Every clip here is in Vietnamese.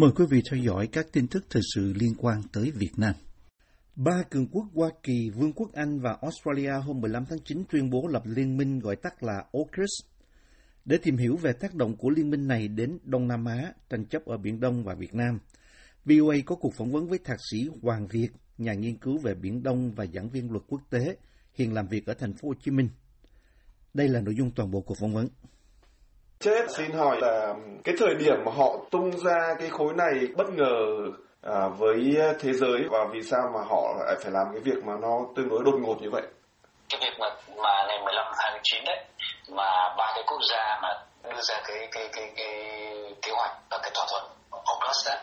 Mời quý vị theo dõi các tin tức thời sự liên quan tới Việt Nam. Ba cường quốc Hoa Kỳ, Vương quốc Anh và Australia hôm 15 tháng 9 tuyên bố lập liên minh gọi tắt là AUKUS. Để tìm hiểu về tác động của liên minh này đến Đông Nam Á, tranh chấp ở Biển Đông và Việt Nam, VOA có cuộc phỏng vấn với thạc sĩ Hoàng Việt, nhà nghiên cứu về Biển Đông và giảng viên luật quốc tế, hiện làm việc ở thành phố Hồ Chí Minh. Đây là nội dung toàn bộ cuộc phỏng vấn. Chết xin hỏi là cái thời điểm mà họ tung ra cái khối này bất ngờ à, với thế giới và vì sao mà họ lại phải làm cái việc mà nó tương đối đột ngột như vậy? Cái việc mà mà ngày 15 tháng 9 đấy mà ba cái quốc gia mà đưa ra cái cái cái cái kế hoạch và cái thỏa thuận AUKUS đó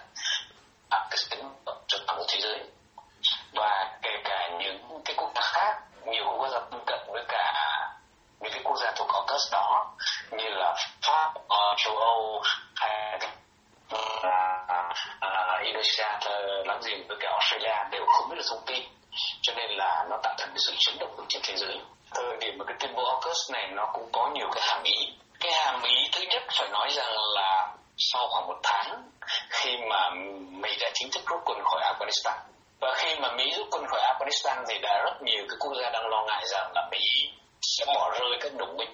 à, cái tính trật tự thế giới và kể cả những cái quốc gia khác nhiều quốc gia tương cận với cả những cái quốc gia thuộc AUKUS đó như là Pháp, uh, châu Âu hay là uh, Indonesia láng giềng với cả Australia đều không biết được thông tin. Cho nên là nó tạo thành cái sự chấn động trên thế giới. Thời điểm mà cái tuyên bố AUKUS này nó cũng có nhiều cái hàm ý. Cái hàm ý thứ nhất phải nói rằng là sau khoảng một tháng khi mà Mỹ đã chính thức rút quân khỏi Afghanistan. Và khi mà Mỹ rút quân khỏi Afghanistan thì đã rất nhiều cái quốc gia đang lo ngại rằng là Mỹ sẽ bỏ rơi các đồng minh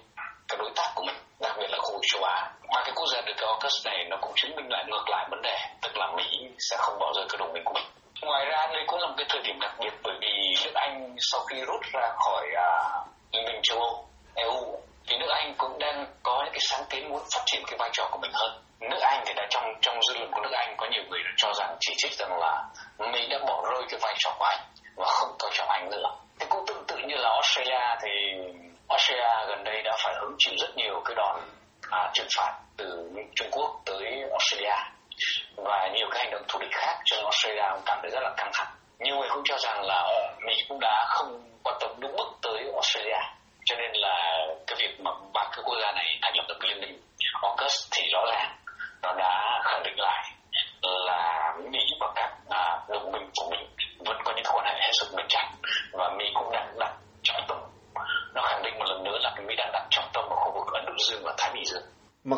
các đối tác của mình đặc biệt là khu vực châu Á. Mà cái quốc gia được cái AUKUS này nó cũng chứng minh lại ngược lại vấn đề tức là Mỹ sẽ không bỏ rơi cái đồng minh của mình. Ngoài ra đây cũng là một cái thời điểm đặc biệt bởi vì nước Anh sau khi rút ra khỏi uh, Liên minh châu Âu EU thì nước Anh cũng đang có những cái sáng kiến muốn phát triển cái vai trò của mình hơn. Nước Anh thì đã trong trong dư luận của nước Anh có nhiều người đã cho rằng chỉ trích rằng là Mỹ đã bỏ rơi cái vai trò của Anh và không coi trọng Anh nữa. Thì cũng tương tự như là Australia thì Australia gần đây đã phải hứng chịu rất nhiều cái đòn à, trừng phạt từ Trung Quốc tới Australia và nhiều cái hành động thù địch khác cho nên Australia cũng cảm thấy rất là căng thẳng. Nhiều người cũng cho rằng là Mỹ cũng đã không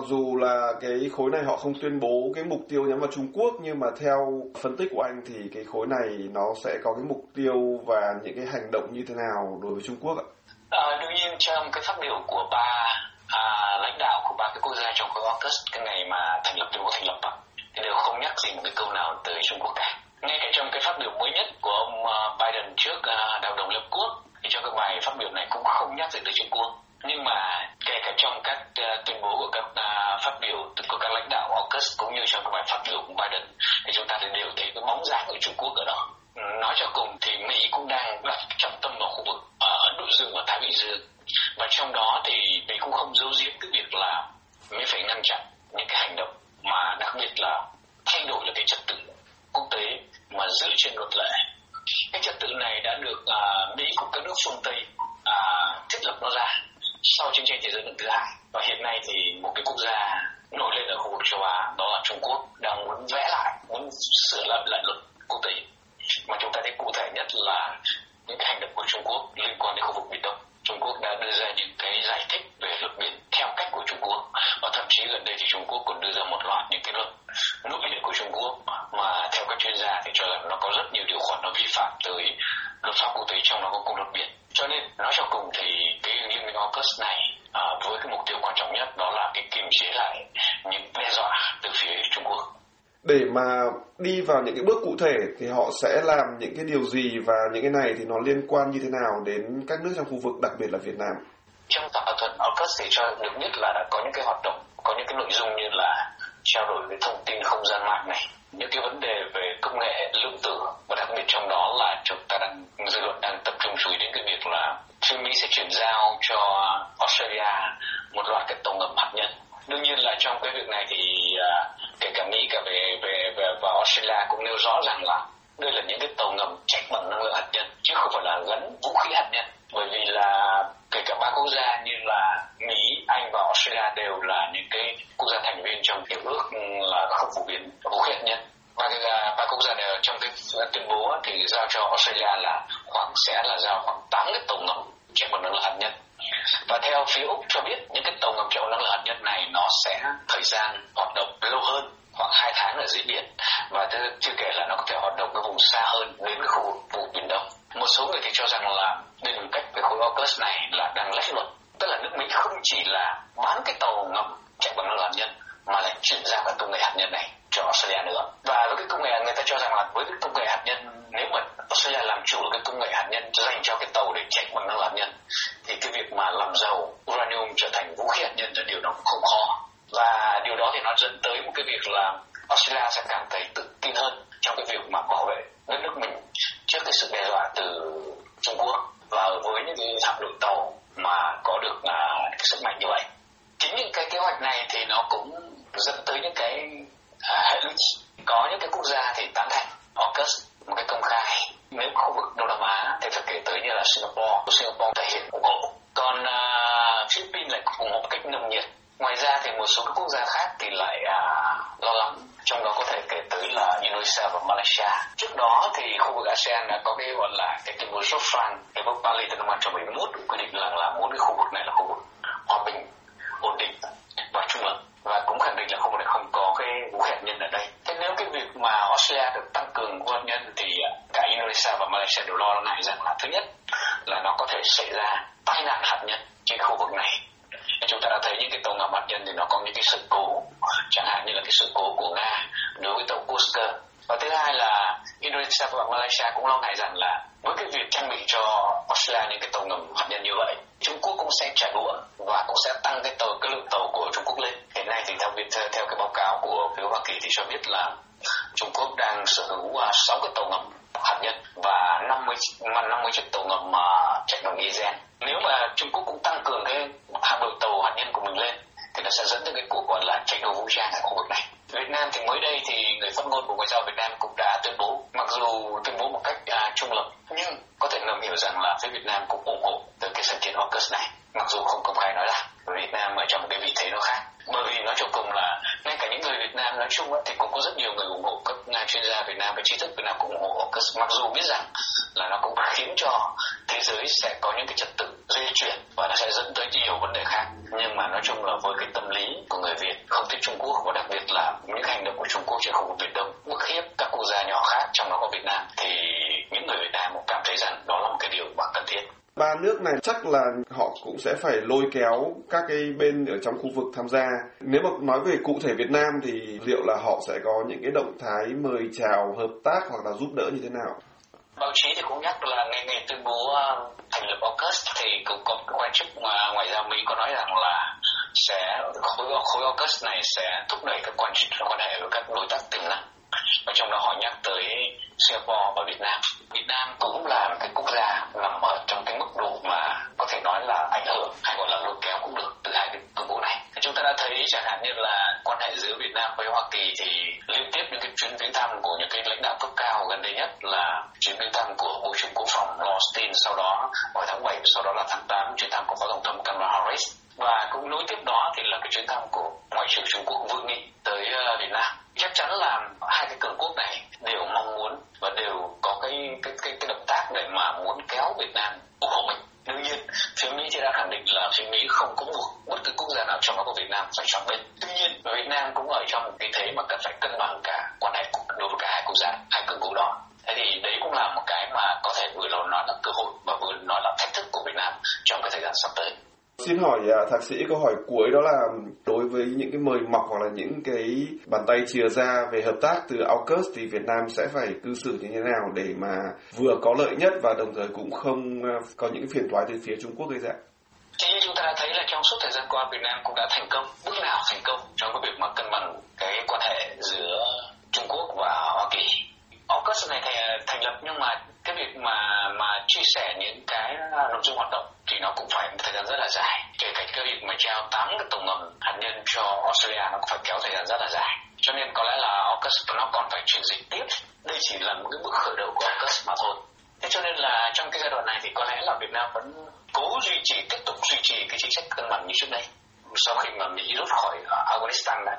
dù là cái khối này họ không tuyên bố cái mục tiêu nhắm vào Trung Quốc nhưng mà theo phân tích của anh thì cái khối này nó sẽ có cái mục tiêu và những cái hành động như thế nào đối với Trung Quốc ạ? À, đương nhiên trong cái phát biểu của ba à, lãnh đạo của ba cái quốc gia trong khối AUKUS cái ngày mà thành lập tuyên bố thành lập đó, thì đều không nhắc gì một cái câu nào tới Trung Quốc cả. Ngay cả trong cái phát biểu mới nhất của ông ờ, Biden trước à, Đại hội đồng Liên Quốc thì trong cái bài phát biểu này cũng không nhắc gì tới Trung Quốc nhưng mà cả trong các uh, tuyên bố của các uh, phát biểu của các lãnh đạo AUKUS cũng như trong các bài phát biểu của Biden thì chúng ta đều thấy cái bóng dáng của Trung Quốc ở đó. Ừ, nói cho cùng thì Mỹ cũng đang đặt trọng tâm vào khu vực ở Ấn Độ Dương và Thái Bình Dương. Và trong đó thì Mỹ cũng không giấu giếm cái việc là Mỹ phải ngăn chặn những cái hành động mà đặc biệt là thay đổi được cái trật tự quốc tế mà giữ trên luật lệ. Cái trật tự này đã được uh, Mỹ cùng các nước phương Tây uh, thiết lập nó ra sau chiến tranh thế giới lần thứ hai. Và hiện nay thì một cái quốc gia nổi lên ở khu vực châu Á, đó là Trung Quốc, đang muốn vẽ lại, muốn sửa lại lại luật quốc tế. Mà chúng ta thấy cụ thể nhất là những cái hành động của Trung Quốc liên quan đến khu vực Biển Đông. Trung Quốc đã đưa ra những cái giải thích về luật biển theo cách của Trung Quốc. Và thậm chí gần đây thì Trung Quốc còn đưa ra một loạt những cái luật nội địa của Trung Quốc. Mà theo các chuyên gia thì cho rằng nó có rất nhiều điều khoản nó vi phạm tới luật pháp quốc tế trong đó có công luật biển. Cho nên nói cho cùng thì minh AUKUS này à, với cái mục tiêu quan trọng nhất đó là cái kiềm chế lại những đe dọa từ phía Trung Quốc. Để mà đi vào những cái bước cụ thể thì họ sẽ làm những cái điều gì và những cái này thì nó liên quan như thế nào đến các nước trong khu vực đặc biệt là Việt Nam? Trong thỏa thuận AUKUS thì cho được biết là đã có những cái hoạt động có những cái nội dung như là trao đổi về thông tin không gian mạng này những cái vấn đề về công nghệ lượng tử và đặc biệt trong đó là chúng ta đang dư luận đang tập trung chú ý đến cái việc là phía Mỹ sẽ chuyển giao cho Australia một loạt các tàu ngầm hạt nhân. Đương nhiên là trong cái việc này thì uh, kể cả Mỹ cả về về, về và Australia cũng nêu rõ rằng là đây là những cái tàu ngầm chạy bằng năng lượng hạt nhân chứ không phải là gắn vũ khí hạt nhân. Bởi vì là kể cả ba quốc gia như là Mỹ, Anh và Australia đều là những cái quốc gia thành viên trong hiệp ước ừ, là không phổ biến vũ khí hạt nhân. Ba cái à, trong cái tuyên bố thì giao cho Australia là khoảng, sẽ là giao khoảng 8 cái tàu ngầm chạy bằng năng lượng hạt nhân. Và theo phía Úc cho biết, những cái tàu ngầm chạy bằng năng lượng hạt nhân này nó sẽ thời gian hoạt động lâu hơn, khoảng 2 tháng ở dưới biển. Và chưa kể là nó có thể hoạt động cái vùng xa hơn đến cái khu vực vùng biển đông. Một số người thì cho rằng là đường cách về khối AUKUS này là đang lách luật. Tức là nước Mỹ không chỉ là bán cái tàu ngầm chạy bằng năng lượng hạt nhân mà lại chuyển giao cái công nghệ hạt nhân này cho Australia nữa. Và với cái công nghệ người ta cho rằng là với cái công nghệ hạt nhân nếu mà Australia làm chủ cái công nghệ hạt nhân dành cho cái tàu để chạy bằng năng lượng hạt nhân thì cái việc mà làm giàu uranium trở thành vũ khí hạt nhân là điều đó không khó. Và điều đó thì nó dẫn tới một cái việc là Australia sẽ cảm thấy tự tin hơn trong cái việc mà bảo vệ đất nước mình trước cái sự đe dọa từ Trung Quốc và với những cái hạm đội tàu mà có được uh, cái sức mạnh như vậy chính những cái kế hoạch này thì nó cũng dẫn tới những cái à, hệ lụy. Có những cái quốc gia thì tán thành AUKUS một cái công khai. Nếu khu vực Đông Nam Á thì phải kể tới như là Singapore. Singapore thể hiện ủng hộ. Còn uh, Philippines lại ủng hộ một cách nồng nhiệt ngoài ra thì một số các quốc gia khác thì lại uh, lo lắng. Trong đó có thể kể tới là Indonesia và Malaysia. Trước đó thì khu vực ASEAN đã có cái gọi là cái tuyên bố Sofran, cái bước Bali từ năm 1971 quyết định rằng là muốn cái khu vực này là khu vực hòa bình, ổn định và trung lập và cũng khẳng định là không phải không có cái vũ khí hạt nhân ở đây. Thế nếu cái việc mà Australia được tăng cường vũ hạt nhân thì à, cả Indonesia và Malaysia đều lo ngại rằng là, thứ nhất là nó có thể xảy ra tai nạn hạt nhân trên khu vực này chúng ta đã thấy những cái tàu ngầm hạt nhân thì nó có những cái sự cố, chẳng hạn như là cái sự cố của nga đối với tàu Kursk và thứ hai là Indonesia và Malaysia cũng lo ngại rằng là với cái việc trang bị cho Australia những cái tàu ngầm hạt nhân như vậy, Trung Quốc cũng sẽ trả đũa và cũng sẽ tăng cái tàu cái lượng tàu của Trung Quốc lên hiện nay thì theo theo cái báo cáo của phía Hoa Kỳ thì cho biết là Trung Quốc đang sở hữu à, 6 cái tàu ngầm hạt nhân và 50 mà 50 chiếc tàu ngầm mà chạy bằng diesel. Nếu mà Trung Quốc cũng tăng cường cái hạm đội tàu hạt nhân của mình lên, thì nó sẽ dẫn tới cái cuộc gọi là tranh đấu vũ trang ở khu vực này. Việt Nam thì mới đây thì người phát ngôn của ngoại giao Việt Nam cũng đã tuyên bố, mặc dù tuyên bố một cách à, trung lập, nhưng có thể ngầm hiểu rằng là phía Việt Nam cũng ủng hộ từ cái sự kiện AUKUS này, mặc dù không công khai nói ra. Việt Nam ở trong một cái vị thế nó khác. Bởi vì nói cho cùng là ngay cả những người Việt Nam nói chung thì cũng có rất nhiều người ủng hộ các nhà chuyên gia Việt Nam và trí thức Việt Nam cũng ủng hộ AUKUS, mặc dù biết rằng là nó cũng khiến cho thế giới sẽ có những cái trật tự chung là với cái tâm lý của người Việt không thích Trung Quốc và đặc biệt là những hành động của Trung Quốc trên khu vực Biển Đông bức hiếp các quốc gia nhỏ khác trong đó có Việt Nam thì những người Việt Nam cũng cảm thấy rằng đó là một cái điều mà cần thiết ba nước này chắc là họ cũng sẽ phải lôi kéo các cái bên ở trong khu vực tham gia. Nếu mà nói về cụ thể Việt Nam thì liệu là họ sẽ có những cái động thái mời chào hợp tác hoặc là giúp đỡ như thế nào? báo chí thì cũng nhắc là ngày ngày tuyên bố thành lập AUKUS thì cũng có quan chức ngoại giao Mỹ có nói rằng là sẽ, khối khối AUKUS này sẽ thúc đẩy các quan quan hệ với các đối tác tiềm năng và trong đó họ nhắc tới Singapore và Việt Nam. Việt Nam cũng là một cái quốc gia nằm ở trong cái mức độ mà có thể nói là ảnh hưởng hay gọi là lôi kéo cũng được từ hai cái công cụ này. Chúng ta đã thấy chẳng hạn như là quan hệ giữa Việt Nam với Hoa Kỳ thì liên tiếp những cái chuyến viếng thăm của những cái lãnh đạo cấp cao gần đây nhất là chuyến viếng thăm của Bộ trưởng Quốc phòng Austin sau đó vào tháng 7 sau đó là tháng 8 chuyến thăm của Phó Tổng thống Kamala Harris và cũng nối tiếp đó thì là cái chuyến thăm của Ngoại trưởng Trung Quốc Vương Nghị tới ờ, Việt Nam. Chắc chắn là hai cái cường quốc này đều mong muốn và đều có cái cái cái, cái động tác để mà muốn kéo Việt Nam ủng hộ mình. Đương nhiên phía Mỹ thì đã khẳng định là phía Mỹ không có buộc bất cứ quốc gia nào trong đó có Việt Nam phải chọn bên. Tuy nhiên Việt Nam cũng ở trong một cái thế mà cần phải uh, thạc sĩ câu hỏi cuối đó là đối với những cái mời mọc hoặc là những cái bàn tay chìa ra về hợp tác từ AUKUS thì Việt Nam sẽ phải cư xử như thế nào để mà vừa có lợi nhất và đồng thời cũng không à, có những phiền toái từ phía Trung Quốc gây ra? Thì như chúng ta đã thấy là trong suốt thời gian qua Việt Nam cũng đã thành công, bước nào thành công trong cái việc mà cân bằng cái quan hệ giữa Trung Quốc và Hoa Kỳ. AUKUS này thì à, thành lập nhưng mà cái việc mà mà chia sẻ những cái nội dung hoạt động thì nó cũng phải một thời gian rất là dài kể cái việc mà trao tám cái tàu ngầm hạt nhân cho Australia nó phải kéo thời gian rất là dài. Cho nên có lẽ là AUKUS nó còn phải chuyển dịch tiếp. Đây chỉ là một cái bước khởi đầu của AUKUS mà thôi. Thế cho nên là trong cái giai đoạn này thì có lẽ là Việt Nam vẫn cố duy trì, tiếp tục duy trì cái chính sách cân bằng như trước đây. Sau khi mà Mỹ rút khỏi à, Afghanistan này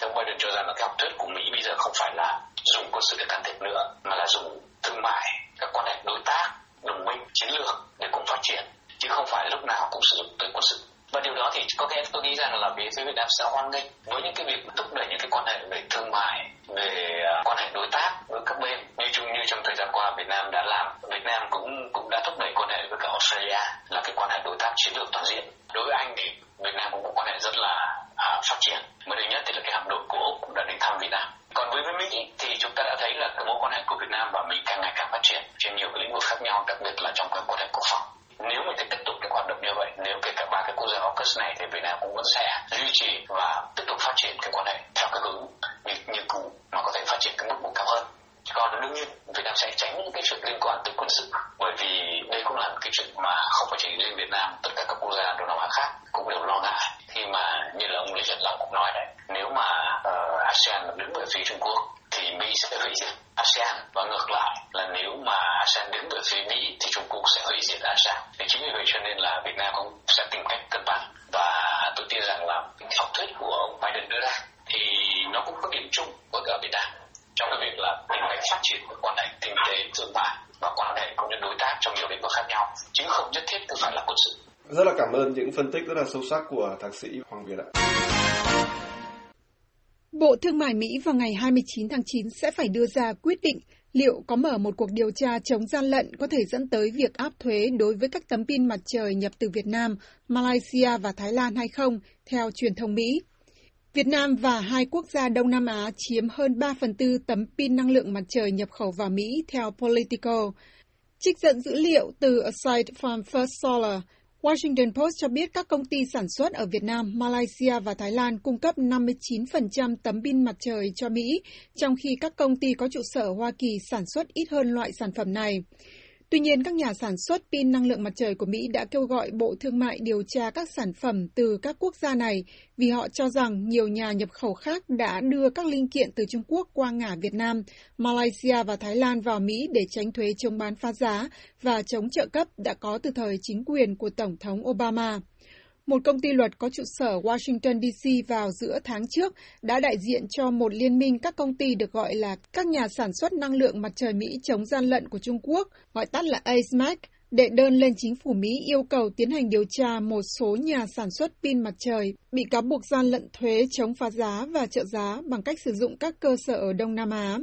thì ông Biden cho rằng là cái học thuyết của Mỹ bây giờ không phải là dùng quân sự để can thiệp nữa, mà là dùng thương mại, các quan hệ đối tác, đồng minh, chiến lược để cùng phát triển. Chứ không phải lúc nào cũng sử dụng tới quân sự và điều đó thì có lẽ tôi nghĩ rằng là phía phía Việt Nam sẽ hoan nghênh với những cái việc thúc đẩy những cái quan hệ về thương mại về à, quan hệ đối tác với các bên. Như chung như trong thời gian qua Việt Nam đã làm Việt Nam cũng cũng đã thúc đẩy quan hệ với cả Australia là cái quan hệ đối tác chiến lược toàn diện. Đối với Anh thì Việt Nam cũng có quan hệ rất là à, phát triển. Mới đây nhất thì là cái hạm đội của Úc cũng đã đến thăm Việt Nam. Còn với với Mỹ thì chúng ta đã thấy là cái mối quan hệ của Việt Nam và Mỹ càng ngày càng phát triển trên nhiều cái lĩnh vực khác nhau đặc biệt là trong các quan hệ quốc phòng. Nếu mà tiếp tục hoạt động như vậy. Nếu kể cả ba cái quốc gia AUKUS này thì Việt Nam cũng vẫn sẽ duy trì và tiếp tục phát triển cái quan hệ theo cái hướng như, như cũ mà có thể phát triển cái mức độ cao hơn. Còn đương nhiên Việt Nam sẽ tránh những cái chuyện liên quan tới quân sự bởi vì đây cũng là một cái chuyện mà không phải chỉ riêng Việt Nam tất cả các quốc gia Đông Nam Á khác cũng đều lo ngại. Khi mà như là ông Lê Trần Long cũng nói đấy nếu mà uh, ASEAN đứng về phía Trung Quốc thì Mỹ sẽ hủy diệt ASEAN. Và ngược lại là nếu mà ASEAN đứng về phía Mỹ thì Trung Quốc sẽ hủy diệt ASEAN. Thì chính vì vậy cho nên là Việt Nam cũng sẽ tìm cách cân bằng. Và tôi tin rằng là học thuyết của ông Biden đưa ra thì nó cũng có điểm chung với cả Việt Nam trong cái việc là tìm cách phát triển quan hệ kinh tế thương mại và quan hệ cũng những đối tác trong nhiều lĩnh vực khác nhau, chứ không nhất thiết cứ phải là quân sự. Rất là cảm ơn những phân tích rất là sâu sắc của thạc sĩ Hoàng Việt ạ. Bộ Thương mại Mỹ vào ngày 29 tháng 9 sẽ phải đưa ra quyết định liệu có mở một cuộc điều tra chống gian lận có thể dẫn tới việc áp thuế đối với các tấm pin mặt trời nhập từ Việt Nam, Malaysia và Thái Lan hay không, theo truyền thông Mỹ. Việt Nam và hai quốc gia Đông Nam Á chiếm hơn 3 phần tư tấm pin năng lượng mặt trời nhập khẩu vào Mỹ theo Politico. Trích dẫn dữ liệu từ Aside from First Solar, Washington Post cho biết các công ty sản xuất ở Việt Nam, Malaysia và Thái Lan cung cấp 59% tấm pin mặt trời cho Mỹ, trong khi các công ty có trụ sở ở Hoa Kỳ sản xuất ít hơn loại sản phẩm này. Tuy nhiên, các nhà sản xuất pin năng lượng mặt trời của Mỹ đã kêu gọi Bộ Thương mại điều tra các sản phẩm từ các quốc gia này vì họ cho rằng nhiều nhà nhập khẩu khác đã đưa các linh kiện từ Trung Quốc qua ngả Việt Nam, Malaysia và Thái Lan vào Mỹ để tránh thuế chống bán phá giá và chống trợ cấp đã có từ thời chính quyền của Tổng thống Obama. Một công ty luật có trụ sở Washington DC vào giữa tháng trước đã đại diện cho một liên minh các công ty được gọi là các nhà sản xuất năng lượng mặt trời Mỹ chống gian lận của Trung Quốc, gọi tắt là ASMAC, đệ đơn lên chính phủ Mỹ yêu cầu tiến hành điều tra một số nhà sản xuất pin mặt trời bị cáo buộc gian lận thuế chống phá giá và trợ giá bằng cách sử dụng các cơ sở ở Đông Nam Á.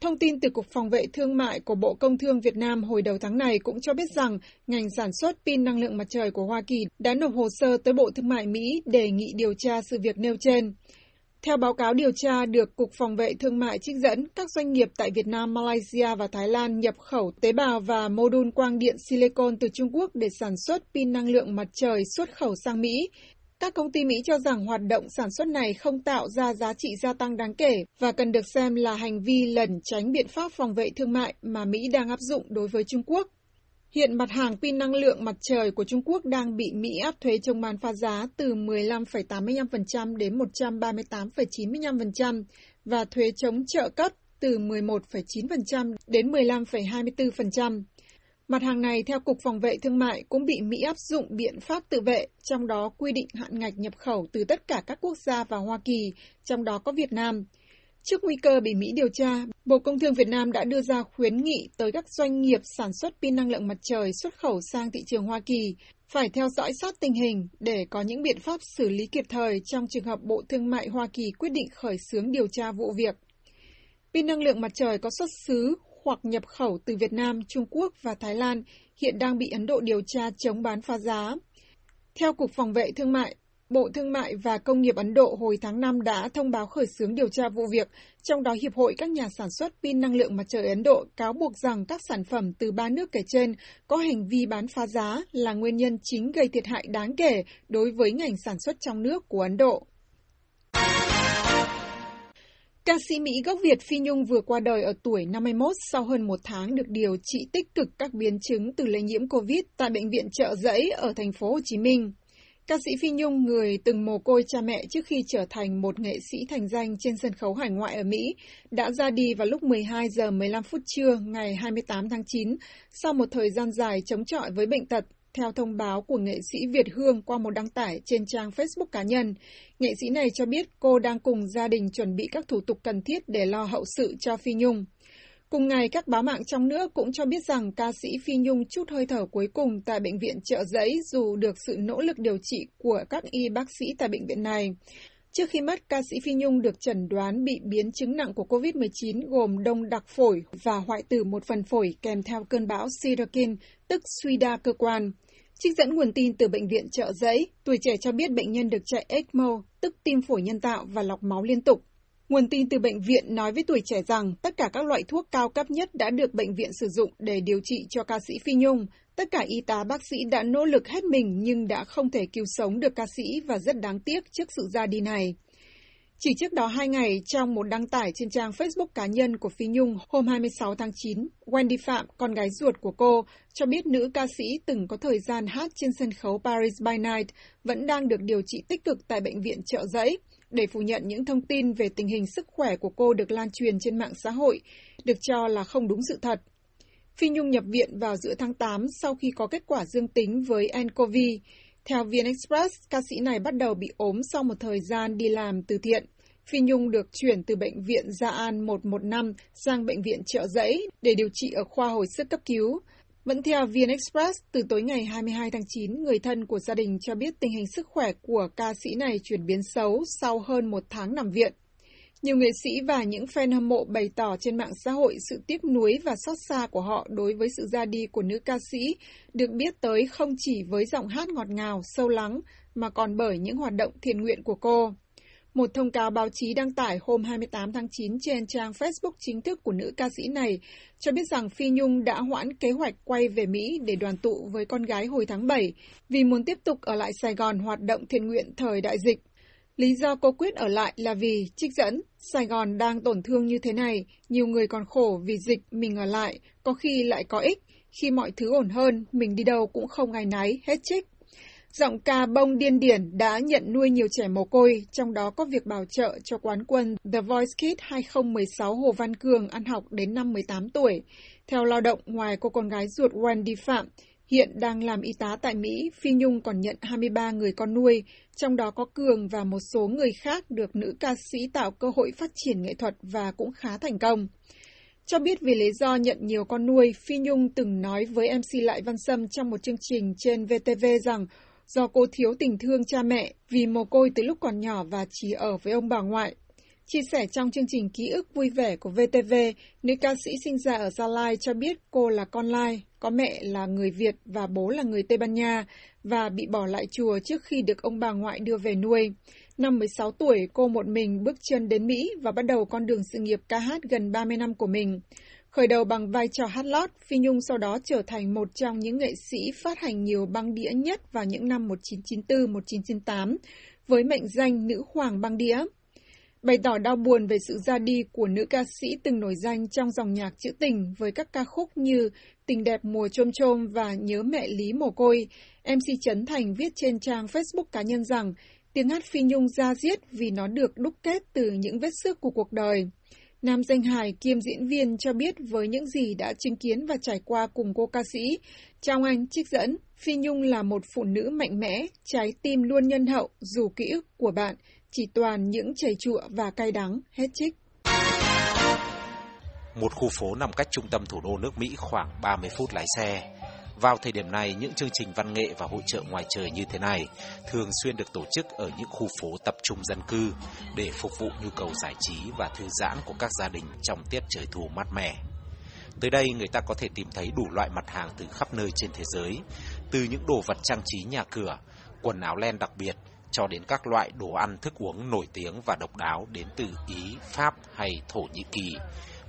Thông tin từ Cục Phòng vệ Thương mại của Bộ Công Thương Việt Nam hồi đầu tháng này cũng cho biết rằng ngành sản xuất pin năng lượng mặt trời của Hoa Kỳ đã nộp hồ sơ tới Bộ Thương mại Mỹ đề nghị điều tra sự việc nêu trên. Theo báo cáo điều tra được Cục Phòng vệ Thương mại trích dẫn, các doanh nghiệp tại Việt Nam, Malaysia và Thái Lan nhập khẩu tế bào và mô đun quang điện silicon từ Trung Quốc để sản xuất pin năng lượng mặt trời xuất khẩu sang Mỹ, các công ty Mỹ cho rằng hoạt động sản xuất này không tạo ra giá trị gia tăng đáng kể và cần được xem là hành vi lẩn tránh biện pháp phòng vệ thương mại mà Mỹ đang áp dụng đối với Trung Quốc. Hiện mặt hàng pin năng lượng mặt trời của Trung Quốc đang bị Mỹ áp thuế chống bán phá giá từ 15,85% đến 138,95% và thuế chống trợ cấp từ 11,9% đến 15,24%. Mặt hàng này, theo Cục Phòng vệ Thương mại, cũng bị Mỹ áp dụng biện pháp tự vệ, trong đó quy định hạn ngạch nhập khẩu từ tất cả các quốc gia và Hoa Kỳ, trong đó có Việt Nam. Trước nguy cơ bị Mỹ điều tra, Bộ Công Thương Việt Nam đã đưa ra khuyến nghị tới các doanh nghiệp sản xuất pin năng lượng mặt trời xuất khẩu sang thị trường Hoa Kỳ phải theo dõi sát tình hình để có những biện pháp xử lý kịp thời trong trường hợp Bộ Thương mại Hoa Kỳ quyết định khởi xướng điều tra vụ việc. Pin năng lượng mặt trời có xuất xứ hoặc nhập khẩu từ Việt Nam, Trung Quốc và Thái Lan hiện đang bị Ấn Độ điều tra chống bán phá giá. Theo Cục Phòng vệ Thương mại, Bộ Thương mại và Công nghiệp Ấn Độ hồi tháng 5 đã thông báo khởi xướng điều tra vụ việc, trong đó Hiệp hội các nhà sản xuất pin năng lượng mặt trời Ấn Độ cáo buộc rằng các sản phẩm từ ba nước kể trên có hành vi bán phá giá là nguyên nhân chính gây thiệt hại đáng kể đối với ngành sản xuất trong nước của Ấn Độ. Ca sĩ Mỹ gốc Việt Phi Nhung vừa qua đời ở tuổi 51 sau hơn một tháng được điều trị tích cực các biến chứng từ lây nhiễm COVID tại bệnh viện Trợ Giấy ở thành phố Hồ Chí Minh. Ca sĩ Phi Nhung, người từng mồ côi cha mẹ trước khi trở thành một nghệ sĩ thành danh trên sân khấu hải ngoại ở Mỹ, đã ra đi vào lúc 12 giờ 15 phút trưa ngày 28 tháng 9 sau một thời gian dài chống chọi với bệnh tật theo thông báo của nghệ sĩ Việt Hương qua một đăng tải trên trang Facebook cá nhân, nghệ sĩ này cho biết cô đang cùng gia đình chuẩn bị các thủ tục cần thiết để lo hậu sự cho Phi Nhung. Cùng ngày, các báo mạng trong nước cũng cho biết rằng ca sĩ Phi Nhung chút hơi thở cuối cùng tại bệnh viện trợ giấy dù được sự nỗ lực điều trị của các y bác sĩ tại bệnh viện này. Trước khi mất, ca sĩ Phi Nhung được chẩn đoán bị biến chứng nặng của COVID-19 gồm đông đặc phổi và hoại tử một phần phổi kèm theo cơn bão Cytokine, tức suy đa cơ quan. Trích dẫn nguồn tin từ bệnh viện trợ giấy, tuổi trẻ cho biết bệnh nhân được chạy ECMO, tức tim phổi nhân tạo và lọc máu liên tục. Nguồn tin từ bệnh viện nói với tuổi trẻ rằng tất cả các loại thuốc cao cấp nhất đã được bệnh viện sử dụng để điều trị cho ca sĩ Phi Nhung. Tất cả y tá bác sĩ đã nỗ lực hết mình nhưng đã không thể cứu sống được ca sĩ và rất đáng tiếc trước sự ra đi này. Chỉ trước đó hai ngày, trong một đăng tải trên trang Facebook cá nhân của Phi Nhung hôm 26 tháng 9, Wendy Phạm, con gái ruột của cô, cho biết nữ ca sĩ từng có thời gian hát trên sân khấu Paris by Night vẫn đang được điều trị tích cực tại bệnh viện trợ giấy để phủ nhận những thông tin về tình hình sức khỏe của cô được lan truyền trên mạng xã hội, được cho là không đúng sự thật. Phi Nhung nhập viện vào giữa tháng 8 sau khi có kết quả dương tính với nCoV. Theo VN Express, ca sĩ này bắt đầu bị ốm sau một thời gian đi làm từ thiện. Phi Nhung được chuyển từ bệnh viện Gia An 115 sang bệnh viện Trợ Giấy để điều trị ở khoa hồi sức cấp cứu. Vẫn theo VN Express, từ tối ngày 22 tháng 9, người thân của gia đình cho biết tình hình sức khỏe của ca sĩ này chuyển biến xấu sau hơn một tháng nằm viện. Nhiều nghệ sĩ và những fan hâm mộ bày tỏ trên mạng xã hội sự tiếc nuối và xót xa của họ đối với sự ra đi của nữ ca sĩ, được biết tới không chỉ với giọng hát ngọt ngào, sâu lắng, mà còn bởi những hoạt động thiện nguyện của cô. Một thông cáo báo chí đăng tải hôm 28 tháng 9 trên trang Facebook chính thức của nữ ca sĩ này cho biết rằng Phi Nhung đã hoãn kế hoạch quay về Mỹ để đoàn tụ với con gái hồi tháng 7 vì muốn tiếp tục ở lại Sài Gòn hoạt động thiện nguyện thời đại dịch. Lý do cô quyết ở lại là vì, trích dẫn, Sài Gòn đang tổn thương như thế này, nhiều người còn khổ vì dịch mình ở lại, có khi lại có ích, khi mọi thứ ổn hơn, mình đi đâu cũng không ngày náy, hết trích. Giọng ca bông điên điển đã nhận nuôi nhiều trẻ mồ côi, trong đó có việc bảo trợ cho quán quân The Voice Kids 2016 Hồ Văn Cường ăn học đến năm 18 tuổi. Theo lao động, ngoài cô con gái ruột Wendy Phạm, hiện đang làm y tá tại Mỹ, Phi Nhung còn nhận 23 người con nuôi, trong đó có Cường và một số người khác được nữ ca sĩ tạo cơ hội phát triển nghệ thuật và cũng khá thành công. Cho biết vì lý do nhận nhiều con nuôi, Phi Nhung từng nói với MC Lại Văn Sâm trong một chương trình trên VTV rằng do cô thiếu tình thương cha mẹ vì mồ côi từ lúc còn nhỏ và chỉ ở với ông bà ngoại. Chia sẻ trong chương trình Ký ức vui vẻ của VTV, nữ ca sĩ sinh ra ở Gia Lai cho biết cô là con lai, có mẹ là người Việt và bố là người Tây Ban Nha và bị bỏ lại chùa trước khi được ông bà ngoại đưa về nuôi. Năm 16 tuổi, cô một mình bước chân đến Mỹ và bắt đầu con đường sự nghiệp ca hát gần 30 năm của mình. Khởi đầu bằng vai trò hát lót, Phi Nhung sau đó trở thành một trong những nghệ sĩ phát hành nhiều băng đĩa nhất vào những năm 1994-1998, với mệnh danh nữ hoàng băng đĩa. Bày tỏ đau buồn về sự ra đi của nữ ca sĩ từng nổi danh trong dòng nhạc trữ tình với các ca khúc như Tình đẹp mùa trôm trôm và Nhớ mẹ Lý mồ côi, MC Trấn Thành viết trên trang Facebook cá nhân rằng tiếng hát Phi Nhung ra diết vì nó được đúc kết từ những vết xước của cuộc đời. Nam danh hài kiêm diễn viên cho biết với những gì đã chứng kiến và trải qua cùng cô ca sĩ. Trong anh trích dẫn, Phi Nhung là một phụ nữ mạnh mẽ, trái tim luôn nhân hậu dù ký ức của bạn chỉ toàn những chảy chụa và cay đắng, hết trích. Một khu phố nằm cách trung tâm thủ đô nước Mỹ khoảng 30 phút lái xe. Vào thời điểm này, những chương trình văn nghệ và hội trợ ngoài trời như thế này thường xuyên được tổ chức ở những khu phố tập trung dân cư để phục vụ nhu cầu giải trí và thư giãn của các gia đình trong tiết trời thu mát mẻ. Tới đây người ta có thể tìm thấy đủ loại mặt hàng từ khắp nơi trên thế giới, từ những đồ vật trang trí nhà cửa, quần áo len đặc biệt, cho đến các loại đồ ăn thức uống nổi tiếng và độc đáo đến từ Ý, Pháp hay Thổ Nhĩ Kỳ,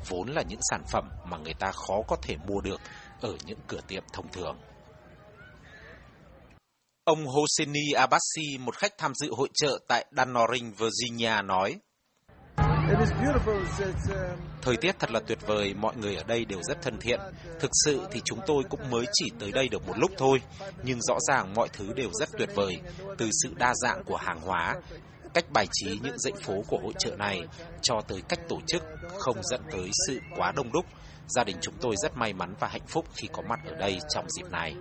vốn là những sản phẩm mà người ta khó có thể mua được ở những cửa tiệm thông thường. Ông Hosseini Abbasi, một khách tham dự hội trợ tại Dunnoring, Virginia nói, Thời tiết thật là tuyệt vời, mọi người ở đây đều rất thân thiện. Thực sự thì chúng tôi cũng mới chỉ tới đây được một lúc thôi, nhưng rõ ràng mọi thứ đều rất tuyệt vời, từ sự đa dạng của hàng hóa, cách bài trí những dãy phố của hội trợ này cho tới cách tổ chức không dẫn tới sự quá đông đúc. Gia đình chúng tôi rất may mắn và hạnh phúc khi có mặt ở đây trong dịp này.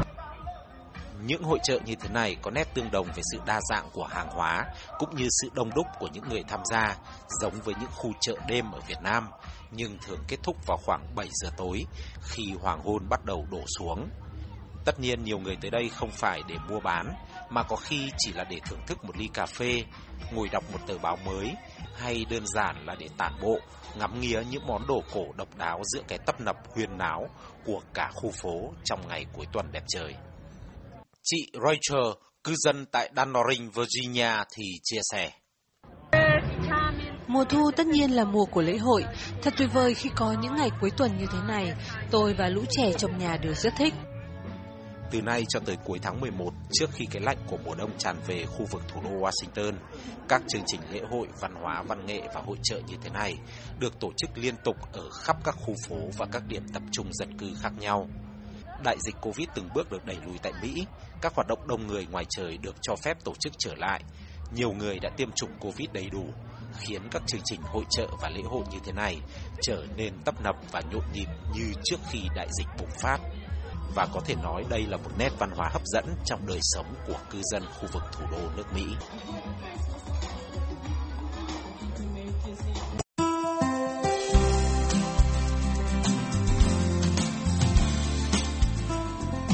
Những hội trợ như thế này có nét tương đồng về sự đa dạng của hàng hóa cũng như sự đông đúc của những người tham gia, giống với những khu chợ đêm ở Việt Nam, nhưng thường kết thúc vào khoảng 7 giờ tối khi hoàng hôn bắt đầu đổ xuống. Tất nhiên nhiều người tới đây không phải để mua bán, mà có khi chỉ là để thưởng thức một ly cà phê, ngồi đọc một tờ báo mới, hay đơn giản là để tản bộ, ngắm nghía những món đồ cổ độc đáo giữa cái tấp nập huyên náo của cả khu phố trong ngày cuối tuần đẹp trời. Chị Rachel, cư dân tại Danoring, Virginia thì chia sẻ. Mùa thu tất nhiên là mùa của lễ hội. Thật tuyệt vời khi có những ngày cuối tuần như thế này. Tôi và lũ trẻ trong nhà đều rất thích. Từ nay cho tới cuối tháng 11, trước khi cái lạnh của mùa đông tràn về khu vực thủ đô Washington, các chương trình lễ hội, văn hóa, văn nghệ và hội trợ như thế này được tổ chức liên tục ở khắp các khu phố và các điểm tập trung dân cư khác nhau. Đại dịch Covid từng bước được đẩy lùi tại Mỹ, các hoạt động đông người ngoài trời được cho phép tổ chức trở lại. Nhiều người đã tiêm chủng Covid đầy đủ, khiến các chương trình hội trợ và lễ hội như thế này trở nên tấp nập và nhộn nhịp như trước khi đại dịch bùng phát. Và có thể nói đây là một nét văn hóa hấp dẫn trong đời sống của cư dân khu vực thủ đô nước Mỹ.